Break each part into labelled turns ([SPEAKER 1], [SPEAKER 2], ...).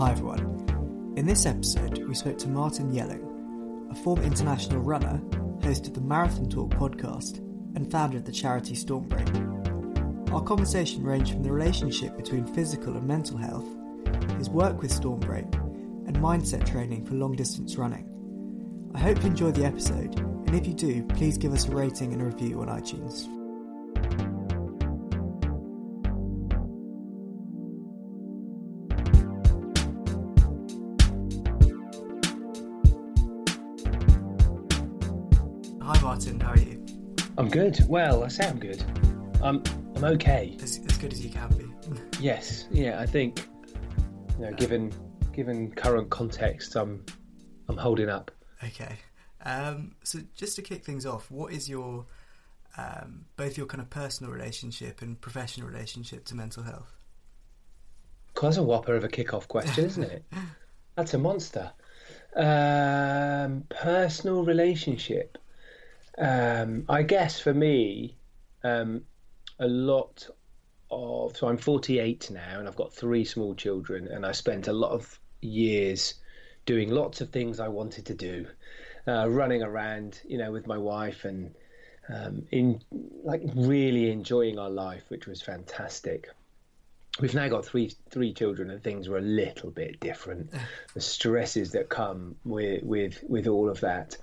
[SPEAKER 1] Hi everyone. In this episode, we spoke to Martin Yelling, a former international runner, host of the Marathon Talk podcast, and founder of the charity Stormbreak. Our conversation ranged from the relationship between physical and mental health, his work with Stormbreak, and mindset training for long distance running. I hope you enjoy the episode, and if you do, please give us a rating and a review on iTunes.
[SPEAKER 2] Good. Well, I say I'm good. I'm I'm okay.
[SPEAKER 1] As, as good as you can be.
[SPEAKER 2] Yes. Yeah. I think you know, given given current context, I'm I'm holding up.
[SPEAKER 1] Okay. Um, so just to kick things off, what is your um, both your kind of personal relationship and professional relationship to mental health?
[SPEAKER 2] Quite a whopper of a kick-off question, isn't it? That's a monster. Um, personal relationship. Um, I guess for me, um, a lot of so I'm 48 now, and I've got three small children, and I spent a lot of years doing lots of things I wanted to do, uh, running around, you know, with my wife, and um, in like really enjoying our life, which was fantastic. We've now got three three children, and things were a little bit different. the stresses that come with with with all of that.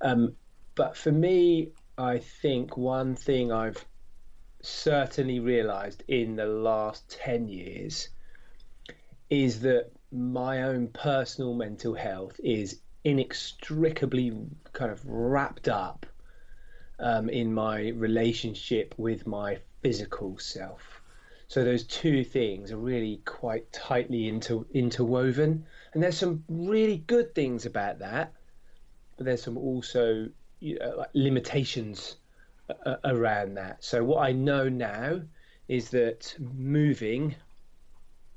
[SPEAKER 2] Um, but for me, I think one thing I've certainly realized in the last 10 years is that my own personal mental health is inextricably kind of wrapped up um, in my relationship with my physical self. So those two things are really quite tightly inter- interwoven, and there's some really good things about that, but there's some also like limitations uh, around that. So what I know now is that moving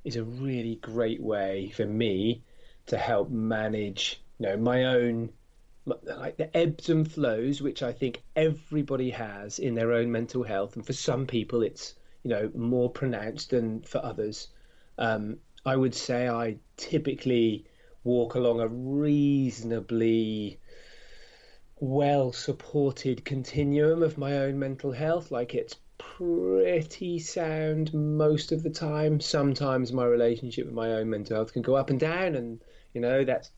[SPEAKER 2] is a really great way for me to help manage, you know, my own like the ebbs and flows, which I think everybody has in their own mental health, and for some people it's you know more pronounced than for others. Um, I would say I typically walk along a reasonably well supported continuum of my own mental health. Like it's pretty sound most of the time. Sometimes my relationship with my own mental health can go up and down, and you know that's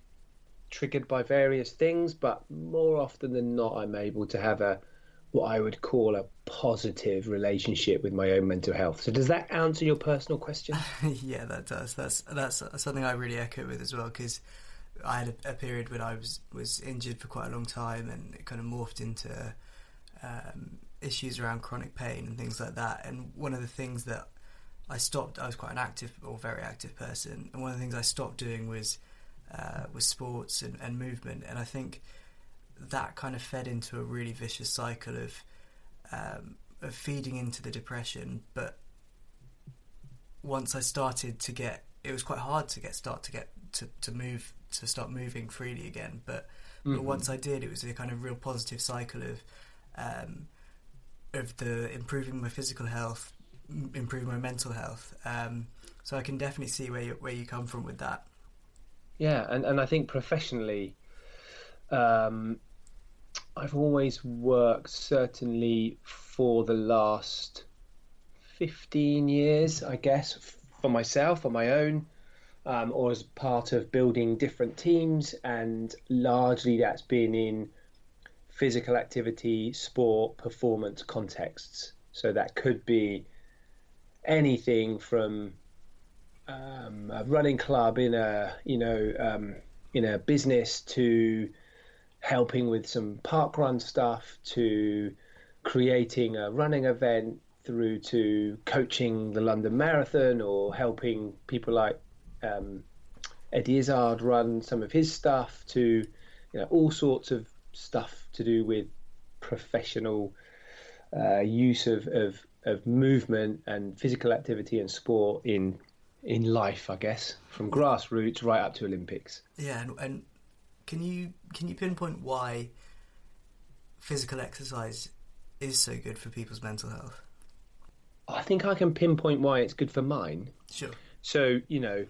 [SPEAKER 2] triggered by various things. But more often than not, I'm able to have a what I would call a positive relationship with my own mental health. So does that answer your personal question?
[SPEAKER 1] yeah, that does. That's that's something I really echo with as well because I had a, a, period when I was was injured for quite a long time, and it kind of morphed into um, issues around chronic pain and things like that. And one of the things that I stopped, I was quite an active or very active person, and one of the things I stopped doing was uh, was sports and, and movement. And I think that kind of fed into a really vicious cycle of um, of feeding into the depression. But once I started to get, it was quite hard to get start to get to, to move to start moving freely again. But, mm-hmm. but once I did, it was a kind of real positive cycle of um, of the improving my physical health, improving my mental health. Um, so I can definitely see where you, where you come from with that.
[SPEAKER 2] Yeah, and, and I think professionally, um, I've always worked certainly for the last 15 years, I guess, for myself, on my own, um, or as part of building different teams. And largely that's been in physical activity, sport, performance contexts. So that could be anything from um, a running club in a you know um, in a business to helping with some park run stuff to creating a running event through to coaching the London Marathon or helping people like um, Eddie Izzard run some of his stuff to you know all sorts of stuff to do with professional uh, use of, of of movement and physical activity and sport in in life, I guess, from grassroots right up to Olympics.
[SPEAKER 1] Yeah, and, and can you can you pinpoint why physical exercise is so good for people's mental health?
[SPEAKER 2] I think I can pinpoint why it's good for mine.
[SPEAKER 1] Sure.
[SPEAKER 2] So you know,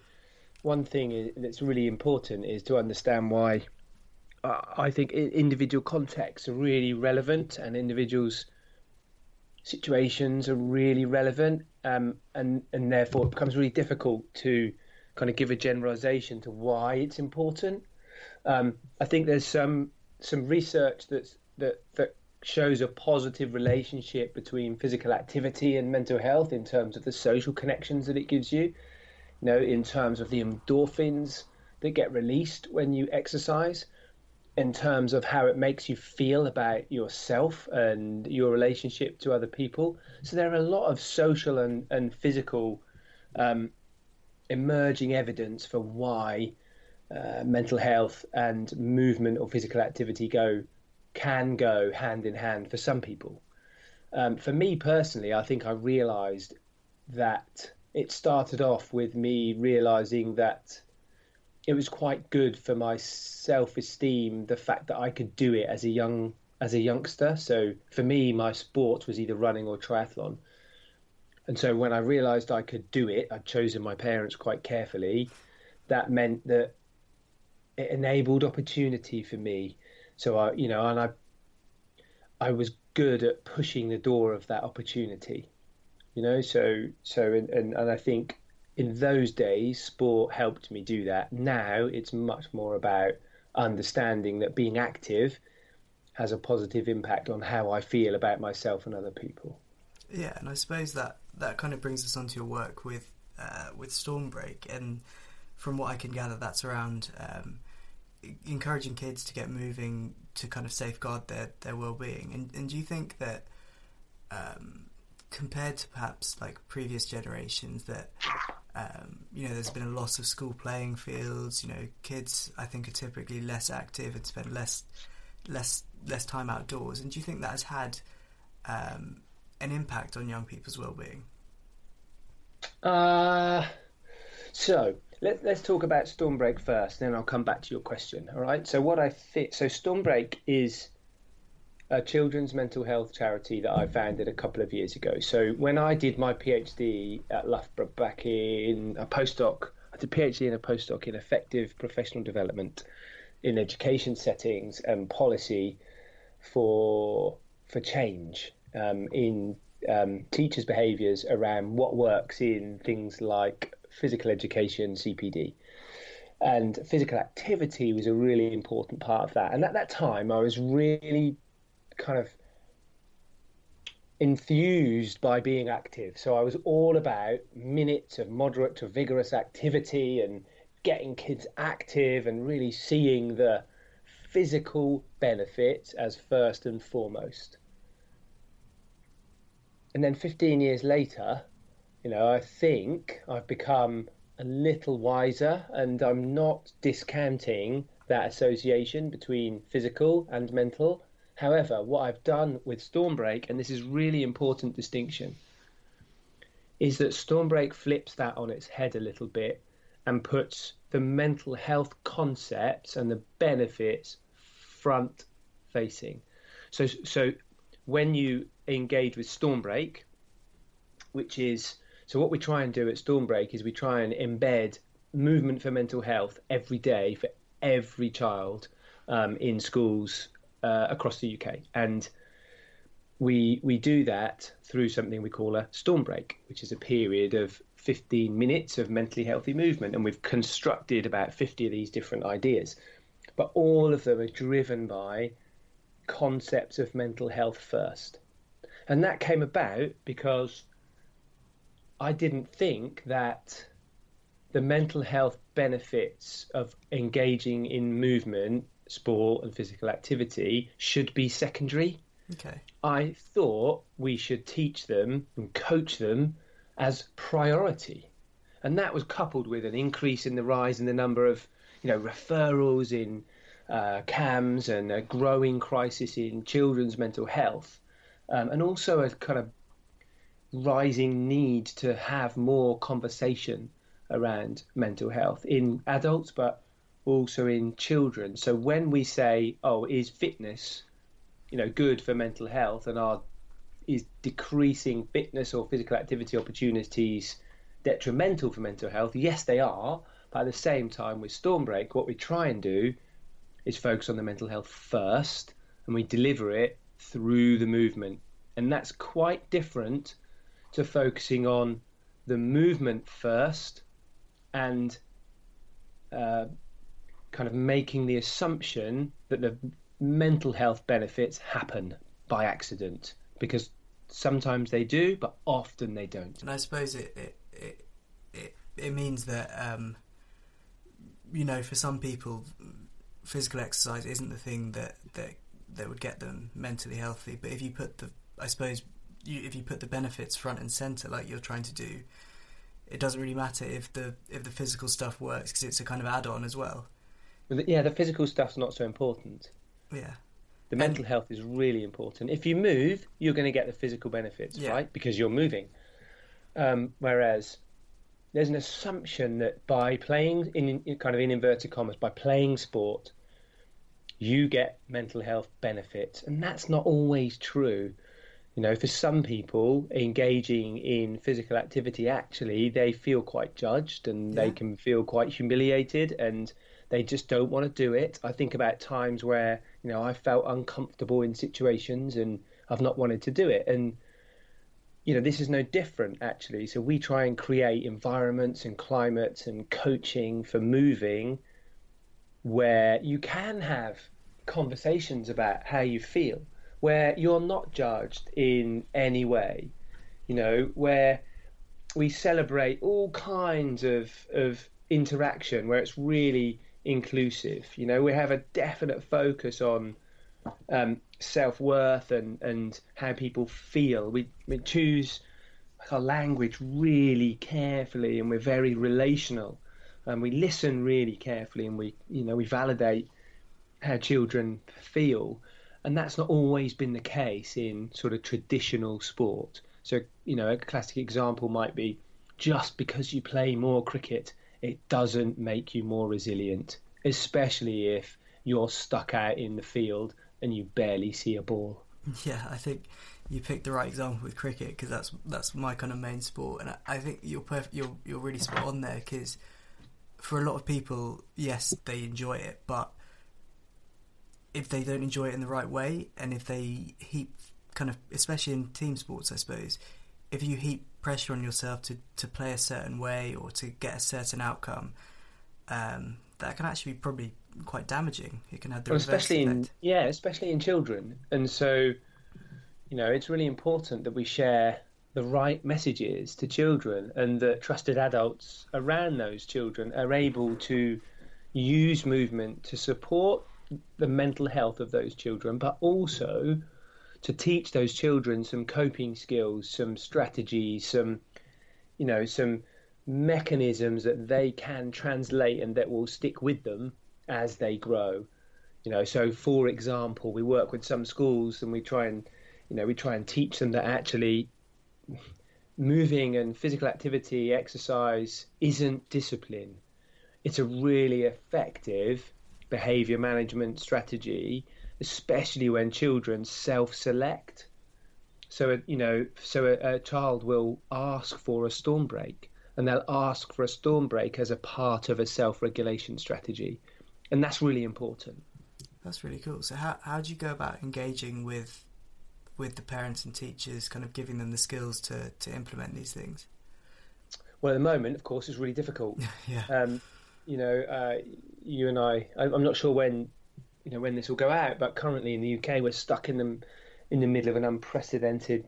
[SPEAKER 2] one thing that's really important is to understand why uh, I think individual contexts are really relevant and individuals' situations are really relevant, um, and and therefore it becomes really difficult to kind of give a generalization to why it's important. Um, I think there's some some research that's that that shows a positive relationship between physical activity and mental health in terms of the social connections that it gives you. You know, in terms of the endorphins that get released when you exercise, in terms of how it makes you feel about yourself and your relationship to other people. So there are a lot of social and, and physical um, emerging evidence for why uh, mental health and movement or physical activity go can go hand in hand for some people. Um, for me personally, I think I realised that it started off with me realising that it was quite good for my self-esteem the fact that I could do it as a young as a youngster. So for me, my sport was either running or triathlon. And so when I realised I could do it, I'd chosen my parents quite carefully. That meant that it enabled opportunity for me. So I, you know, and I, I was good at pushing the door of that opportunity. You know, so so and and, and I think in those days, sport helped me do that. Now it's much more about understanding that being active has a positive impact on how I feel about myself and other people.
[SPEAKER 1] Yeah, and I suppose that that kind of brings us onto your work with uh, with Stormbreak, and from what I can gather, that's around um, encouraging kids to get moving to kind of safeguard their their well being. And, and do you think that um, compared to perhaps like previous generations that um, you know, there's been a loss of school playing fields. You know, kids I think are typically less active and spend less less less time outdoors. And do you think that has had um, an impact on young people's well-being?
[SPEAKER 2] Uh, so let, let's talk about Stormbreak first, then I'll come back to your question. All right. So what I think so Stormbreak is a children's mental health charity that I founded a couple of years ago. So when I did my PhD at Loughborough back in a postdoc, I did a PhD in a postdoc in effective professional development in education settings and policy for for change um, in um, teachers' behaviours around what works in things like physical education, CPD. And physical activity was a really important part of that. And at that time, I was really kind of enthused by being active. So I was all about minutes of moderate to vigorous activity and getting kids active and really seeing the physical benefits as first and foremost. And then 15 years later, you know, I think I've become a little wiser and I'm not discounting that association between physical and mental However, what I've done with Stormbreak, and this is really important distinction, is that Stormbreak flips that on its head a little bit and puts the mental health concepts and the benefits front facing. So, so when you engage with Stormbreak, which is so what we try and do at Stormbreak is we try and embed movement for mental health every day for every child um, in schools uh, across the UK, and we we do that through something we call a storm break, which is a period of 15 minutes of mentally healthy movement, and we've constructed about 50 of these different ideas, but all of them are driven by concepts of mental health first, and that came about because I didn't think that the mental health benefits of engaging in movement sport and physical activity should be secondary.
[SPEAKER 1] Okay.
[SPEAKER 2] I thought we should teach them and coach them as priority. And that was coupled with an increase in the rise in the number of, you know, referrals in uh, CAMHS and a growing crisis in children's mental health, um, and also a kind of rising need to have more conversation around mental health in adults, but also in children. So when we say, "Oh, is fitness, you know, good for mental health," and are is decreasing fitness or physical activity opportunities detrimental for mental health? Yes, they are, But at the same time, with Stormbreak, what we try and do is focus on the mental health first, and we deliver it through the movement, and that's quite different to focusing on the movement first and uh, kind of making the assumption that the mental health benefits happen by accident because sometimes they do, but often they don't.
[SPEAKER 1] And I suppose it it it it, it means that um, you know for some people physical exercise isn't the thing that that that would get them mentally healthy. But if you put the I suppose you, if you put the benefits front and center like you're trying to do, it doesn't really matter if the if the physical stuff works because it's a kind of add-on as well.
[SPEAKER 2] Yeah, the physical stuff's not so important.
[SPEAKER 1] Yeah.
[SPEAKER 2] The mental health is really important. If you move, you're going to get the physical benefits,
[SPEAKER 1] Yeah.
[SPEAKER 2] right? Because you're moving. Um, whereas there's an assumption that by playing in, in kind of in inverted commas, by playing sport, you get mental health benefits, and that's not always true. You know, for some people, engaging in physical activity actually they feel quite judged and they can feel quite humiliated and they just don't want to do it. I think about times where, you know, I felt uncomfortable in situations and I've not wanted to do it. And, you know, this is no different actually. So we try and create environments and climates and coaching for moving where you can have conversations about how you feel, where you're not judged in any way, you know, where we celebrate all kinds of of interaction where it's really inclusive. You know, we have a definite focus on um, self worth and and how people feel. We we choose our language really carefully, and we're very relational, and we listen really carefully, and we you know we validate how children feel. And that's not always been the case in sort of traditional sport. So, you know, a classic example might be just because you play more cricket, it doesn't make you more resilient, especially if you're stuck out in the field and you barely see a ball.
[SPEAKER 1] Yeah, I think you picked the right example with cricket because that's that's my kind of main sport, and I, I think you're perf- you're you're really spot on there because for a lot of people, yes, they enjoy it, but if they don't enjoy it in the right way, and if they heap kind of, especially in team sports, I suppose, if you heap pressure on yourself to to play a certain way or to get a certain outcome, um, that can actually be probably quite damaging. It can have the
[SPEAKER 2] Well, especially in yeah, especially in children. And so, you know, it's really important that we share the right messages to children, and that trusted adults around those children are able to use movement to support the mental health of those children, but also to teach those children some coping skills, some strategies, some you know, some mechanisms that they can translate and that will stick with them as they grow. You know, so for example, we work with some schools and we try and, you know, we try and teach them that actually moving and physical activity, exercise isn't discipline. It's a really effective behavior management strategy, especially when children self-select. So, you know, so a, a child will ask for a storm break and they'll ask for a storm break as a part of a self-regulation strategy. And that's really important.
[SPEAKER 1] That's really cool. So how how do you go about engaging with with the parents and teachers, kind of giving them the skills to to implement these things?
[SPEAKER 2] Well, at the moment, of course, it's really difficult.
[SPEAKER 1] yeah.
[SPEAKER 2] Um, you know, uh, you and I, I, I'm not sure when, you know, when this will go out, but currently in the UK, we're stuck in the in the middle of an unprecedented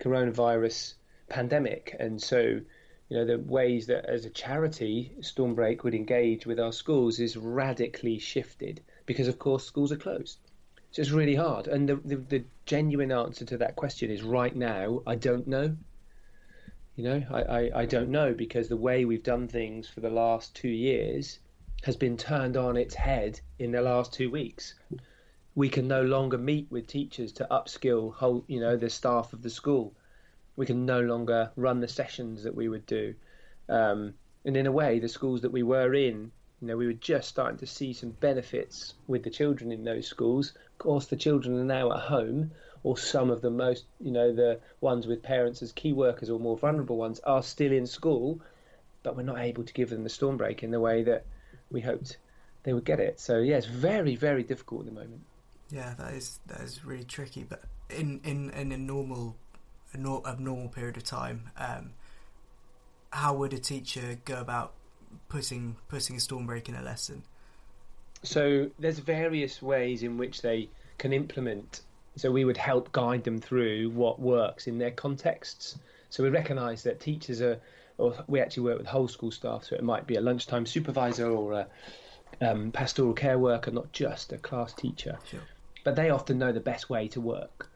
[SPEAKER 2] coronavirus pandemic, and so. You know the ways that, as a charity, Stormbreak would engage with our schools is radically shifted because, of course, schools are closed. So it's really hard. And the, the, the genuine answer to that question is right now, I don't know. You know, I, I, I don't know because the way we've done things for the last two years has been turned on its head in the last two weeks. We can no longer meet with teachers to upskill whole, you know, the staff of the school. We can no longer run the sessions that we would do. Um, and in a way, the schools that we were in, you know, we were just starting to see some benefits with the children in those schools. Of course, the children are now at home, or some of the most, you know, the ones with parents as key workers or more vulnerable ones are still in school, but we're not able to give them the storm break in the way that we hoped they would get it. So yeah, it's very very difficult at the moment.
[SPEAKER 1] Yeah, that is that is really tricky. But in in in a normal a nor- abnormal period of time, um, how would a teacher go about putting putting a storm break in a lesson?
[SPEAKER 2] So there's various ways in which they can implement. So we would help guide them through what works in their contexts. So we recognise that teachers are, or we actually work with whole school staff. So it might be a lunchtime supervisor or a um, pastoral care worker, not just a class teacher.
[SPEAKER 1] Sure.
[SPEAKER 2] But they often know the best way to work.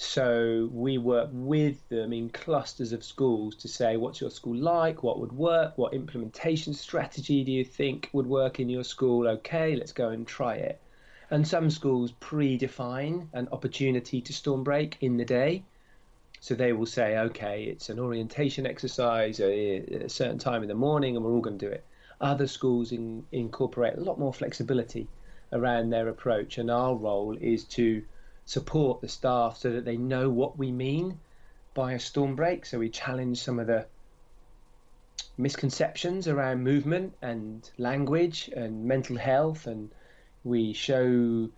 [SPEAKER 2] So we work with them in clusters of schools to say, what's your school like? What would work? What implementation strategy do you think would work in your school? Okay, let's go and try it. And some schools predefine an opportunity to storm break in the day. So they will say, okay, it's an orientation exercise at a certain time in the morning and we're all going to do it. Other schools in, incorporate a lot more flexibility around their approach. And our role is to support the staff so that they know what we mean by a storm break. So we challenge some of the misconceptions around movement and language and mental health, and we show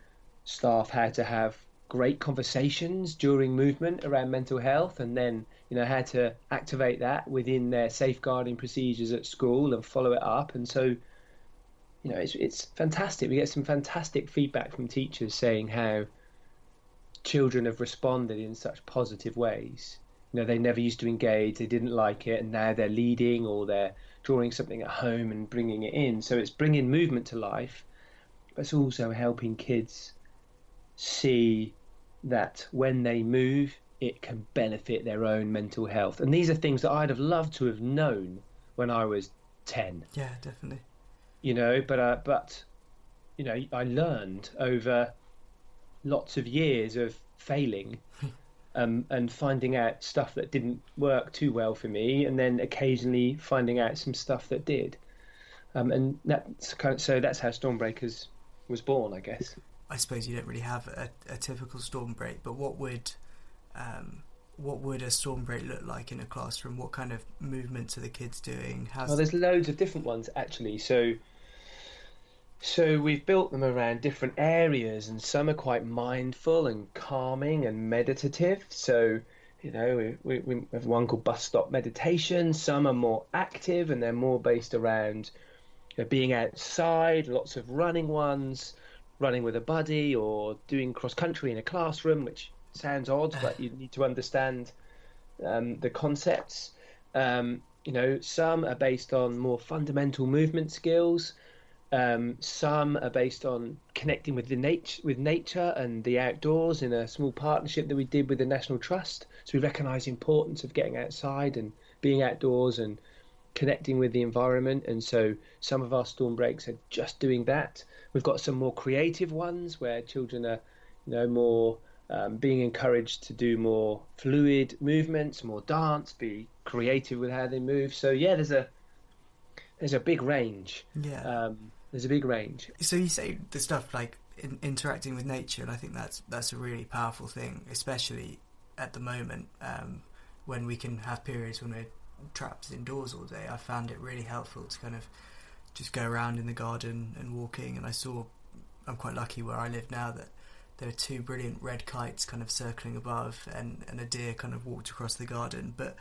[SPEAKER 2] staff how to have great conversations during movement around mental health, and then you know how to activate that within their safeguarding procedures at school and follow it up. And so, you know, it's it's fantastic. We get some fantastic feedback from teachers saying how children have responded in such positive ways. You know, they never used to engage, they didn't like it, and now they're leading or they're drawing something at home and bringing it in. So it's bringing movement to life, but it's also helping kids see that when they move, it can benefit their own mental health. And these are things that I'd have loved to have known when I was 10.
[SPEAKER 1] Yeah, definitely.
[SPEAKER 2] You know, but uh, but you know, I learned over lots of years of failing um, and finding out stuff that didn't work too well for me, and then occasionally finding out some stuff that did. Um, and that's kind of, so that's how Stormbreakers was born, I guess.
[SPEAKER 1] I suppose you don't really have a, a typical storm break, but what would um, what would a storm break look like in a classroom? What kind of movements are the kids doing?
[SPEAKER 2] How's well, there's loads of different ones actually. So so we've built them around different areas, and some are quite mindful and calming and meditative. So, you know, we, we have one called bus stop meditation. Some are more active, and they're more based around you know, being outside. Lots of running ones, running with a buddy, or doing cross country in a classroom, which sounds odd, but you need to understand um, the concepts. Um, you know, some are based on more fundamental movement skills. Um, some are based on connecting with the nature, with nature and the outdoors in a small partnership that we did with the National Trust. So we recognise the importance of getting outside and being outdoors and connecting with the environment. And so some of our storm breaks are just doing that. We've got some more creative ones where children are, you know, more um, being encouraged to do more fluid movements, more dance, be creative with how they move. So yeah, there's a there's a big range.
[SPEAKER 1] Yeah.
[SPEAKER 2] Um, there's a big range.
[SPEAKER 1] So you say the stuff like in, interacting with nature, and I think that's that's a really powerful thing, especially at the moment um, when we can have periods when we're trapped indoors all day. I found it really helpful to kind of just go around in the garden and walking. And I saw, I'm quite lucky where I live now that there are two brilliant red kites kind of circling above, and and a deer kind of walked across the garden. But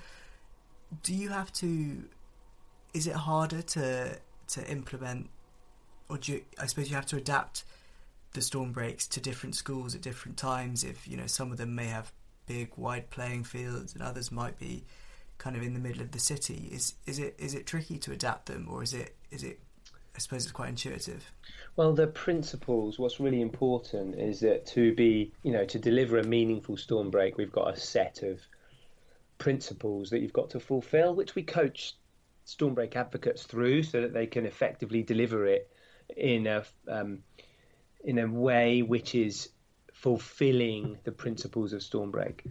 [SPEAKER 1] do you have to? Is it harder to to implement or do you, I suppose you have to adapt the storm breaks to different schools at different times. If you know some of them may have big wide playing fields and others might be kind of in the middle of the city. Is is it is it tricky to adapt them or is it is it I suppose it's quite intuitive.
[SPEAKER 2] Well, the principles. What's really important is that to be, you know, to deliver a meaningful storm break, we've got a set of principles that you've got to fulfil, which we coach storm break advocates through, so that they can effectively deliver it in a um, in a way which is fulfilling the principles of storm break.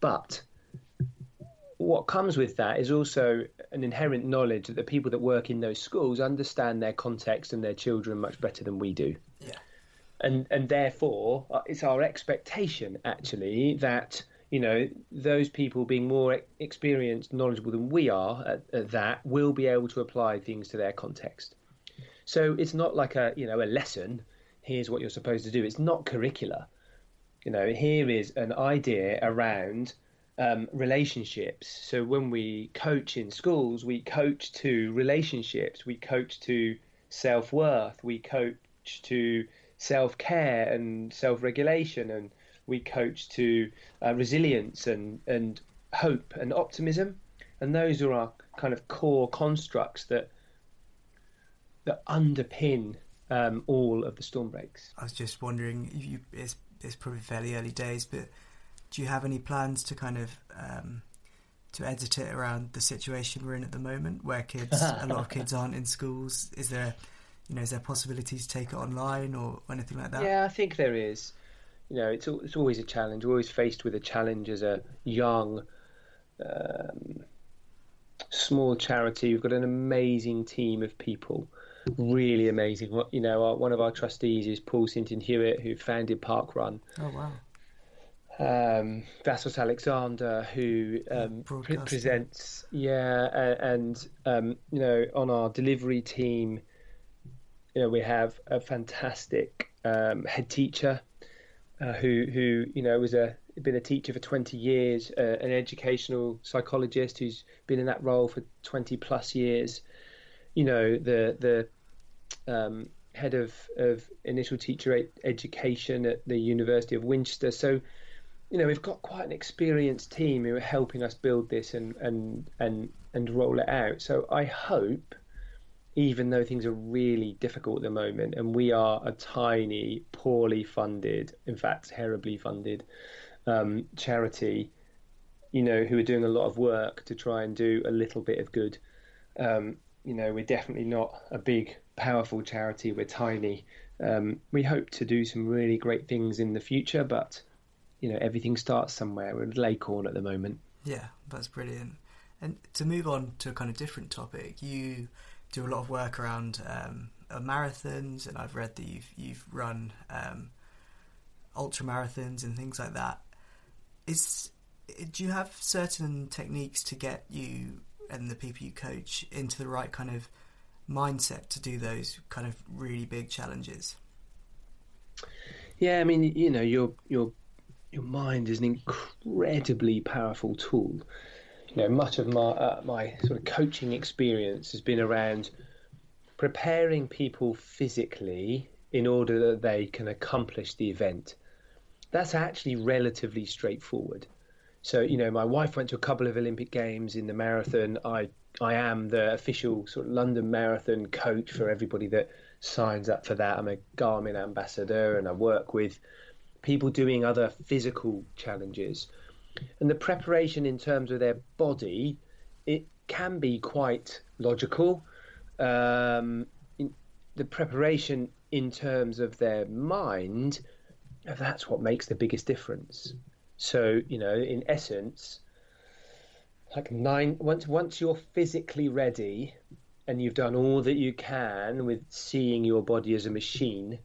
[SPEAKER 2] But what comes with that is also an inherent knowledge that the people that work in those schools understand their context and their children much better than we do.
[SPEAKER 1] Yeah.
[SPEAKER 2] And and therefore uh, it's our expectation actually that you know, those people being more experienced, knowledgeable than we are at, at that will be able to apply things to their context. So it's not like a you know a lesson. Here's what you're supposed to do. It's not curricular. You know, here is an idea around um, relationships. So when we coach in schools, we coach to relationships. We coach to self worth. We coach to self care and self regulation, and we coach to uh, resilience and and hope and optimism. And those are our kind of core constructs that that underpin um, all of the storm breaks.
[SPEAKER 1] I was just wondering, you, it's, it's probably fairly early days, but do you have any plans to kind of um, to edit it around the situation we're in at the moment, where kids, a lot of kids aren't in schools? Is there, you know, is there possibilities to take it online or anything like that?
[SPEAKER 2] Yeah, I think there is. You know, it's it's always a challenge. We're always faced with a challenge as a young. Um, small charity. We've got an amazing team of people really amazing. You know, our, one of our trustees is Paul Sinton Hewitt, who founded Park Run.
[SPEAKER 1] Oh wow.
[SPEAKER 2] Um, Vassos Alexander, who um, pre- presents, yeah, and, um, you know, on our delivery team, you know, we have a fantastic um, head teacher uh, who, who, you know, was a been a teacher for 20 years, uh, an educational psychologist who's been in that role for 20 plus years you know the the um, head of, of initial teacher education at the University of Winchester. So, you know, we've got quite an experienced team who are helping us build this and and and and roll it out. So I hope, even though things are really difficult at the moment, and we are a tiny, poorly funded, in fact, terribly funded um, charity, you know, who are doing a lot of work to try and do a little bit of good. Um, you know, we're definitely not a big, powerful charity. We're tiny. Um, we hope to do some really great things in the future, but you know, everything starts somewhere. We're at at the moment.
[SPEAKER 1] Yeah, that's brilliant. And to move on to a kind of different topic, you do a lot of work around um, marathons, and I've read that you've you've run um, ultra marathons and things like that. Is do you have certain techniques to get you and the people you coach into the right kind of mindset to do those kind of really big challenges?
[SPEAKER 2] Yeah, I mean, you know, your your your mind is an incredibly powerful tool. You know, much of my uh, my sort of coaching experience has been around preparing people physically in order that they can accomplish the event. That's actually relatively straightforward. So you know, my wife went to a couple of Olympic games in the marathon. I I am the official sort of London Marathon coach for everybody that signs up for that. I'm a Garmin ambassador, and I work with people doing other physical challenges. And the preparation in terms of their body, it can be quite logical. Um, the preparation in terms of their mind, that's what makes the biggest difference. So you know, in essence, like nine once once you're physically ready and you've done all that you can with seeing your body as a machine,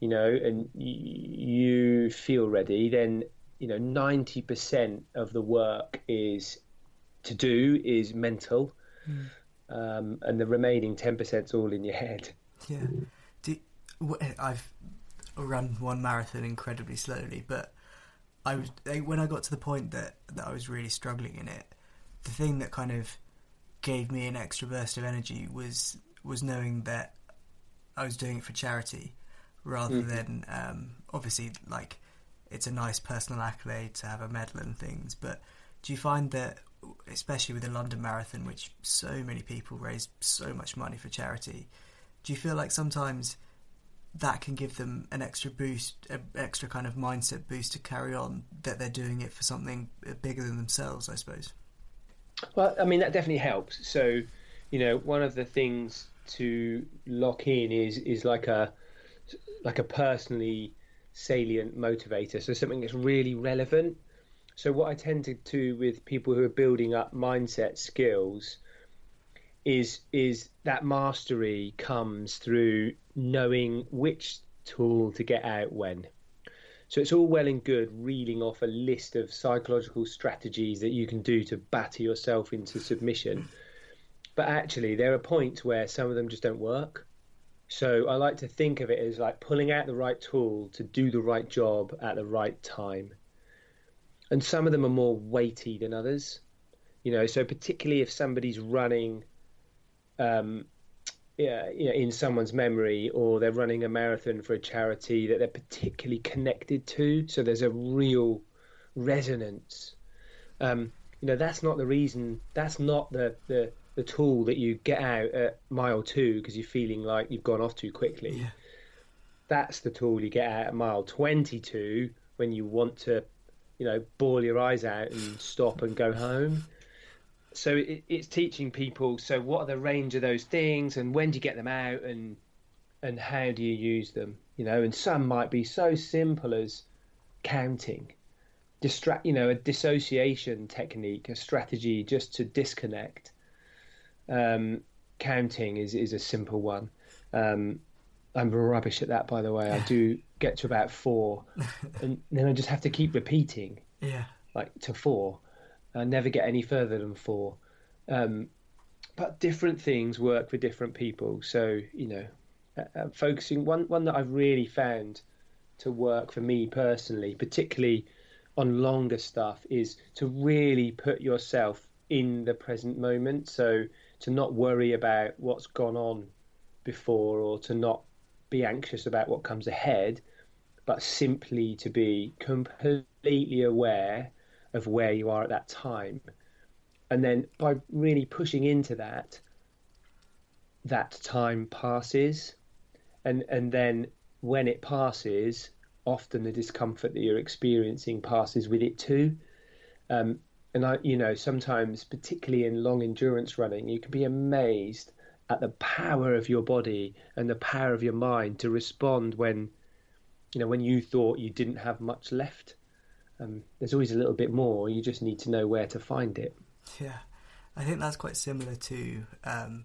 [SPEAKER 2] you know, and you feel ready, then you know ninety percent of the work is to do is mental, mm. um, and the remaining ten percent is all in your head.
[SPEAKER 1] Yeah, do, I've run one marathon incredibly slowly, but I was when I got to the point that that I was really struggling in it. The thing that kind of gave me an extra burst of energy was was knowing that I was doing it for charity rather mm-hmm. than um, obviously like it's a nice personal accolade to have a medal and things. But do you find that, especially with the London Marathon, which so many people raise so much money for charity, do you feel like sometimes that can give them an extra boost, an extra kind of mindset boost to carry on that they're doing it for something bigger than themselves, I suppose.
[SPEAKER 2] Well, I mean that definitely helps. So, you know, one of the things to lock in is is like a like a personally salient motivator. So something that's really relevant. So what I tend to do with people who are building up mindset skills is is that mastery comes through knowing which tool to get out when. So it's all well and good reeling off a list of psychological strategies that you can do to batter yourself into submission. But actually, there are points where some of them just don't work. So I like to think of it as like pulling out the right tool to do the right job at the right time. And some of them are more weighty than others. You know, so particularly if somebody's running um, yeah, you know, in someone's memory, or they're running a marathon for a charity that they're particularly connected to. So there's a real resonance. Um, you know, that's not the reason. That's not the the, the tool that you get out at mile two because you're feeling like you've gone off too quickly.
[SPEAKER 1] Yeah.
[SPEAKER 2] That's the tool you get out at mile 22 when you want to, you know, bawl your eyes out and stop and go home so it, it's teaching people. So what are the range of those things, and when do you get them out, and and how do you use them? You know, and some might be so simple as counting, distract. You know, a dissociation technique, a strategy just to disconnect. Um, counting is is a simple one. Um, I'm rubbish at that, by the way. I do get to about four, and then I just have to keep repeating.
[SPEAKER 1] Yeah.
[SPEAKER 2] Like to four I never get any further than four. Um, but different things work for different people. So you know, uh, uh, focusing one one that I've really found to work for me personally, particularly on longer stuff, is to really put yourself in the present moment. So to not worry about what's gone on before, or to not be anxious about what comes ahead, but simply to be completely aware of where you are at that time. And then by really pushing into that, that time passes. And, and then when it passes, often the discomfort that you're experiencing passes with it too. Um, and I, you know, sometimes, particularly in long endurance running, you can be amazed at the power of your body and the power of your mind to respond when, you know, when you thought you didn't have much left um, there's always a little bit more. You just need to know where to find it.
[SPEAKER 1] Yeah, I think that's quite similar to. Um,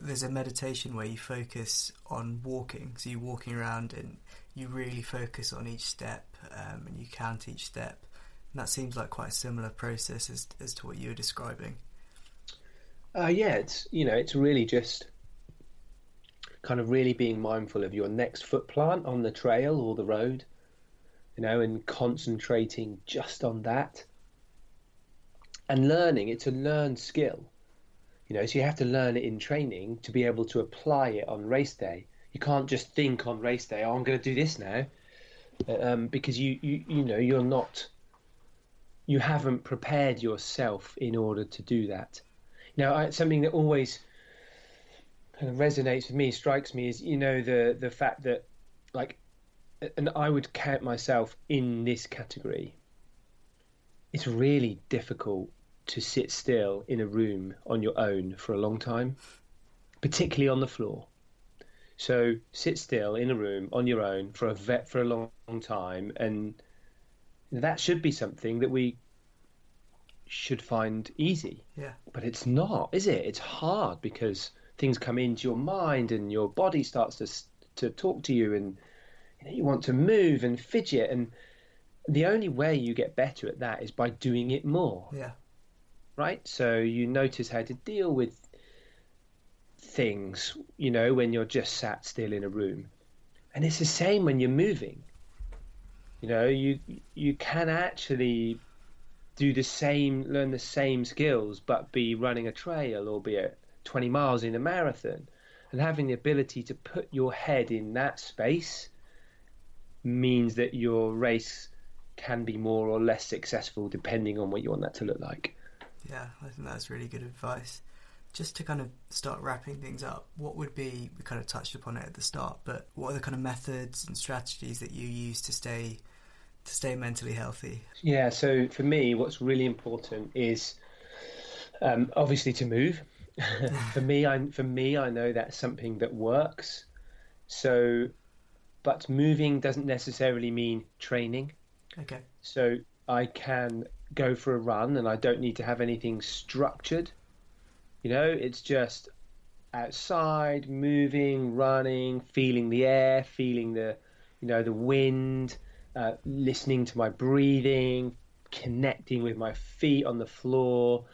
[SPEAKER 1] there's a meditation where you focus on walking, so you're walking around and you really focus on each step um, and you count each step. That seems like quite a similar process as as to what you were describing.
[SPEAKER 2] Uh, yeah, it's you know it's really just kind of really being mindful of your next foot plant on the trail or the road you know, and concentrating just on that. And learning, it's a learned skill, you know, so you have to learn it in training to be able to apply it on race day. You can't just think on race day, oh, I'm going to do this now, um, because you, you, you know, you're not, you haven't prepared yourself in order to do that. Now, I, something that always kind of resonates with me, strikes me, is you know the the fact that like and I would count myself in this category. It's really difficult to sit still in a room on your own for a long time, particularly on the floor. So sit still in a room on your own for a vet for a long, long time, and that should be something that we should find easy.
[SPEAKER 1] Yeah.
[SPEAKER 2] But it's not, is it? It's hard because things come into your mind and your body starts to to talk to you and you, know, you want to move and fidget, and the only way you get better at that is by doing it more.
[SPEAKER 1] Yeah.
[SPEAKER 2] Right. So you notice how to deal with things, you know, when you're just sat still in a room, and it's the same when you're moving. You know, you you can actually do the same, learn the same skills, but be running a trail or be at 20 miles in a marathon, and having the ability to put your head in that space means that your race can be more or less successful depending on what you want that to look like.
[SPEAKER 1] Yeah, I think that's really good advice. Just to kind of start wrapping things up, what would be, we kind of touched upon it at the start, but what are the kind of methods and strategies that you use to stay to stay mentally healthy?
[SPEAKER 2] Yeah, so for me, what's really important is um, obviously to move. for me, I for me, I know that's something that works. So but moving doesn't necessarily mean training.
[SPEAKER 1] Okay.
[SPEAKER 2] So I can go for a run and I don't need to have anything structured. You know, it's just outside, moving, running, feeling the air, feeling the, you know, the wind, uh, listening to my breathing, connecting with my feet on the floor,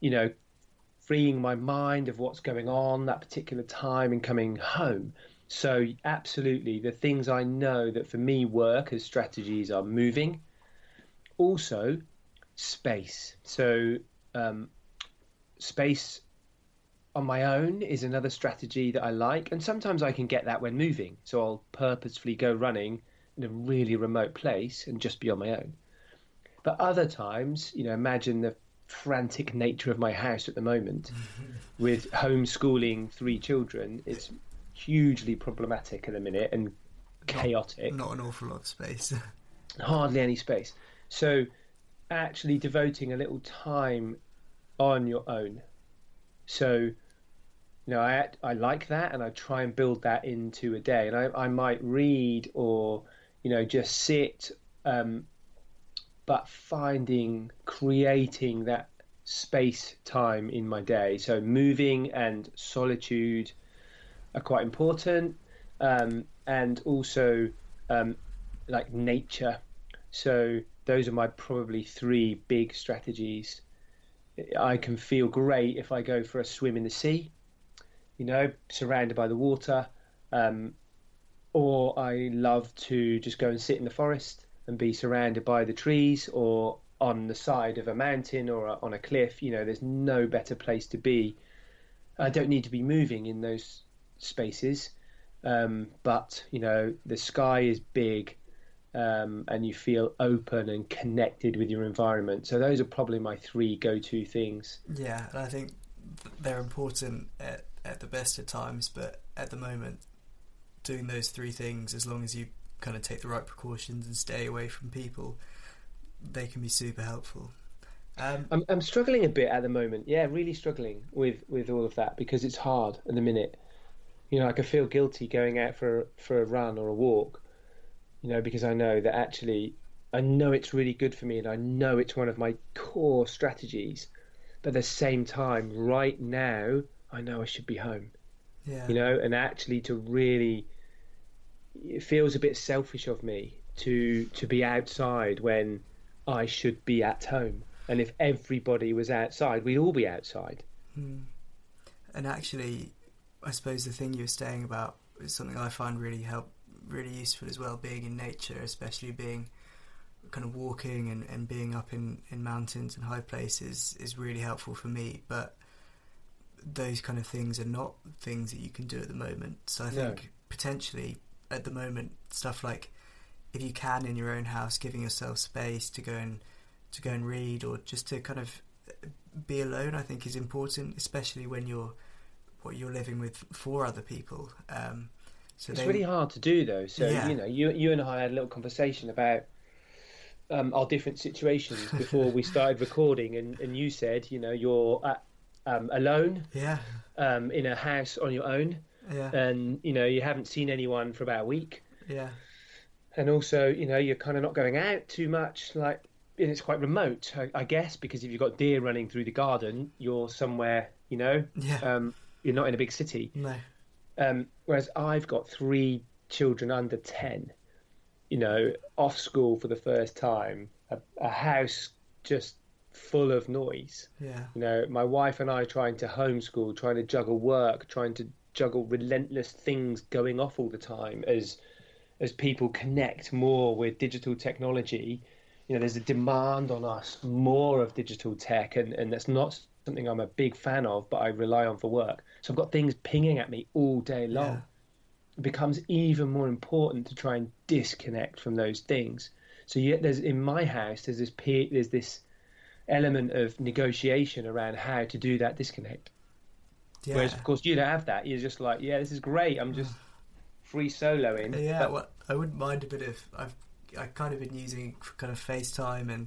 [SPEAKER 2] you know, freeing my mind of what's going on that particular time and coming home. So, absolutely, the things I know that for me work as strategies are moving. Also, space. So, um, space on my own is another strategy that I like. And sometimes I can get that when moving. So, I'll purposefully go running in a really remote place and just be on my own. But other times, you know, imagine the frantic nature of my house at the moment with homeschooling three children. It's hugely problematic at the minute and chaotic.
[SPEAKER 1] Not, not an awful lot of space.
[SPEAKER 2] Hardly any space. So, actually devoting a little time on your own. So, you know, I I like that, and I try and build that into a day. And I I might read or you know just sit um, but finding creating that space time in my day. So moving and solitude are quite important, um, and also um, like nature. So those are my probably three big strategies. I can feel great if I go for a swim in the sea, you know, surrounded by the water. Um, or I love to just go and sit in the forest and be surrounded by the trees or on the side of a mountain or on a cliff. You know, there's no better place to be. I don't need to be moving in those spaces, um, but you know, the sky is big. Um, and you feel open and connected with your environment. So those are probably my three go-to things.
[SPEAKER 1] Yeah, and I think they're important at, at the best of times, but at the moment, doing those three things, as long as you kind of take the right precautions and stay away from people, they can be super helpful.
[SPEAKER 2] Um, I'm, I'm struggling a bit at the moment. Yeah, really struggling with, with all of that because it's hard at the minute. You know, I can feel guilty going out for for a run or a walk. You know, because I know that actually, I know it's really good for me, and I know it's one of my core strategies. But at the same time, right now, I know I should be home.
[SPEAKER 1] Yeah.
[SPEAKER 2] You know, and actually to really it feels a bit selfish of me to to be outside when I should be at home. And if everybody was outside, we'd all be outside.
[SPEAKER 1] Mm. And actually, I suppose the thing you were saying about is something I find really help really useful as well. Being in nature, especially being kind of walking and, and being up in, in mountains and high places, is really helpful for me. But those kind of things are not things that you can do at the moment. So I think no. potentially at the moment stuff like if you can in your own house, giving yourself space to go and to go and read or just to kind of be alone, I think is important, especially when you're what you're living with for other people. Um,
[SPEAKER 2] so it's they, really hard to do though. So yeah. you know, you you and I had a little conversation about um, our different situations before we started recording, and, and you said, you know, you're at, um, alone,
[SPEAKER 1] yeah,
[SPEAKER 2] um, in a house on your own,
[SPEAKER 1] yeah.
[SPEAKER 2] And you know, you haven't seen anyone for about a week.
[SPEAKER 1] Yeah.
[SPEAKER 2] And also, you know, you're kind of not going out too much. Like, and it's quite remote, I, I guess, because if you've got deer running through the garden, you're somewhere, you know,
[SPEAKER 1] yeah.
[SPEAKER 2] Um, you're not in a big city.
[SPEAKER 1] No.
[SPEAKER 2] Um, whereas I've got three children under ten, you know, off school for the first time, a, a house just full of noise.
[SPEAKER 1] Yeah.
[SPEAKER 2] You know, my wife and I trying to homeschool, trying to juggle work, trying to juggle relentless things going off all the time as as people connect more with digital technology you know there's a demand on us more of digital tech and and that's not something i'm a big fan of but i rely on for work so i've got things pinging at me all day long yeah. it becomes even more important to try and disconnect from those things so yet there's in my house there's this there's this element of negotiation around how to do that disconnect yeah. Whereas, of course, you don't have that. You're just like, yeah, this is great. I'm just free soloing.
[SPEAKER 1] Yeah, but... well, I wouldn't mind a bit of. I've I kind of been using kind of FaceTime and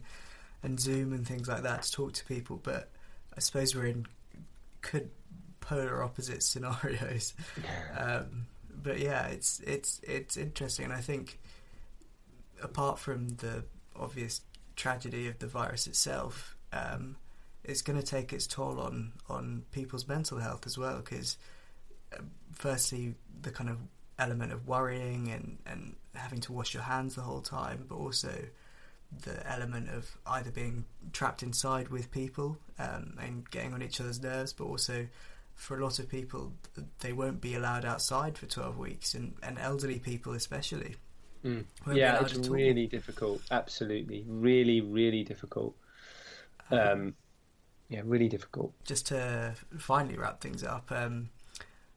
[SPEAKER 1] and Zoom and things like that to talk to people, but I suppose we're in could polar opposite scenarios. um, but yeah, it's it's it's interesting, and I think apart from the obvious tragedy of the virus itself. Um, it's going to take its toll on on people's mental health as well. Because uh, firstly, the kind of element of worrying and, and having to wash your hands the whole time, but also the element of either being trapped inside with people um, and getting on each other's nerves, but also for a lot of people, they won't be allowed outside for 12 weeks, and, and elderly people especially.
[SPEAKER 2] Mm. Yeah, it's really difficult. Absolutely. Really, really difficult. Um, um, yeah, really difficult.
[SPEAKER 1] Just to finally wrap things up, um,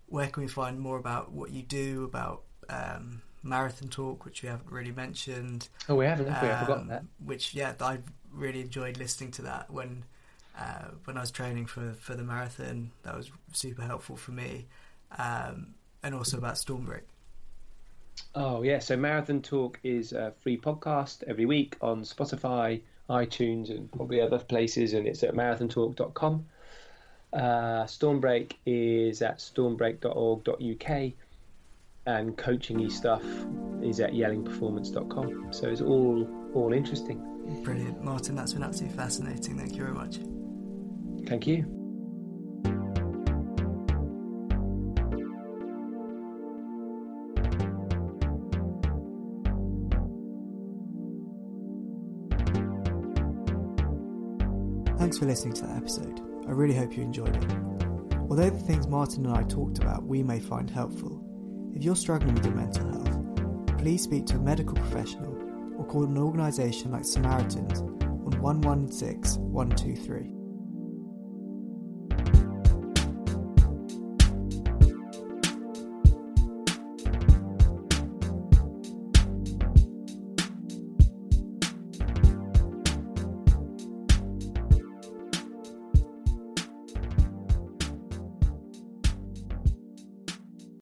[SPEAKER 1] where can we find more about what you do, about um, Marathon Talk, which we haven't really mentioned?
[SPEAKER 2] Oh, we haven't, have we? I've forgotten that.
[SPEAKER 1] Which, yeah, I really enjoyed listening to that when uh, when I was training for for the marathon. That was super helpful for me, um, and also about Stormbreak.
[SPEAKER 2] Oh yeah, so Marathon Talk is a free podcast every week on Spotify, iTunes, and probably other places, and it's at marathontalk.com. Uh, Stormbreak is at stormbreak.org.uk, and coaching stuff is at yellingperformance.com. So it's all all interesting.
[SPEAKER 1] Brilliant, Martin. That's been absolutely fascinating. Thank you very much.
[SPEAKER 2] Thank you.
[SPEAKER 1] Thanks for listening to that episode. I really hope you enjoyed it. Although the things Martin and I talked about we may find helpful, if you're struggling with your mental health, please speak to a medical professional or call an organisation like Samaritans on 116 123.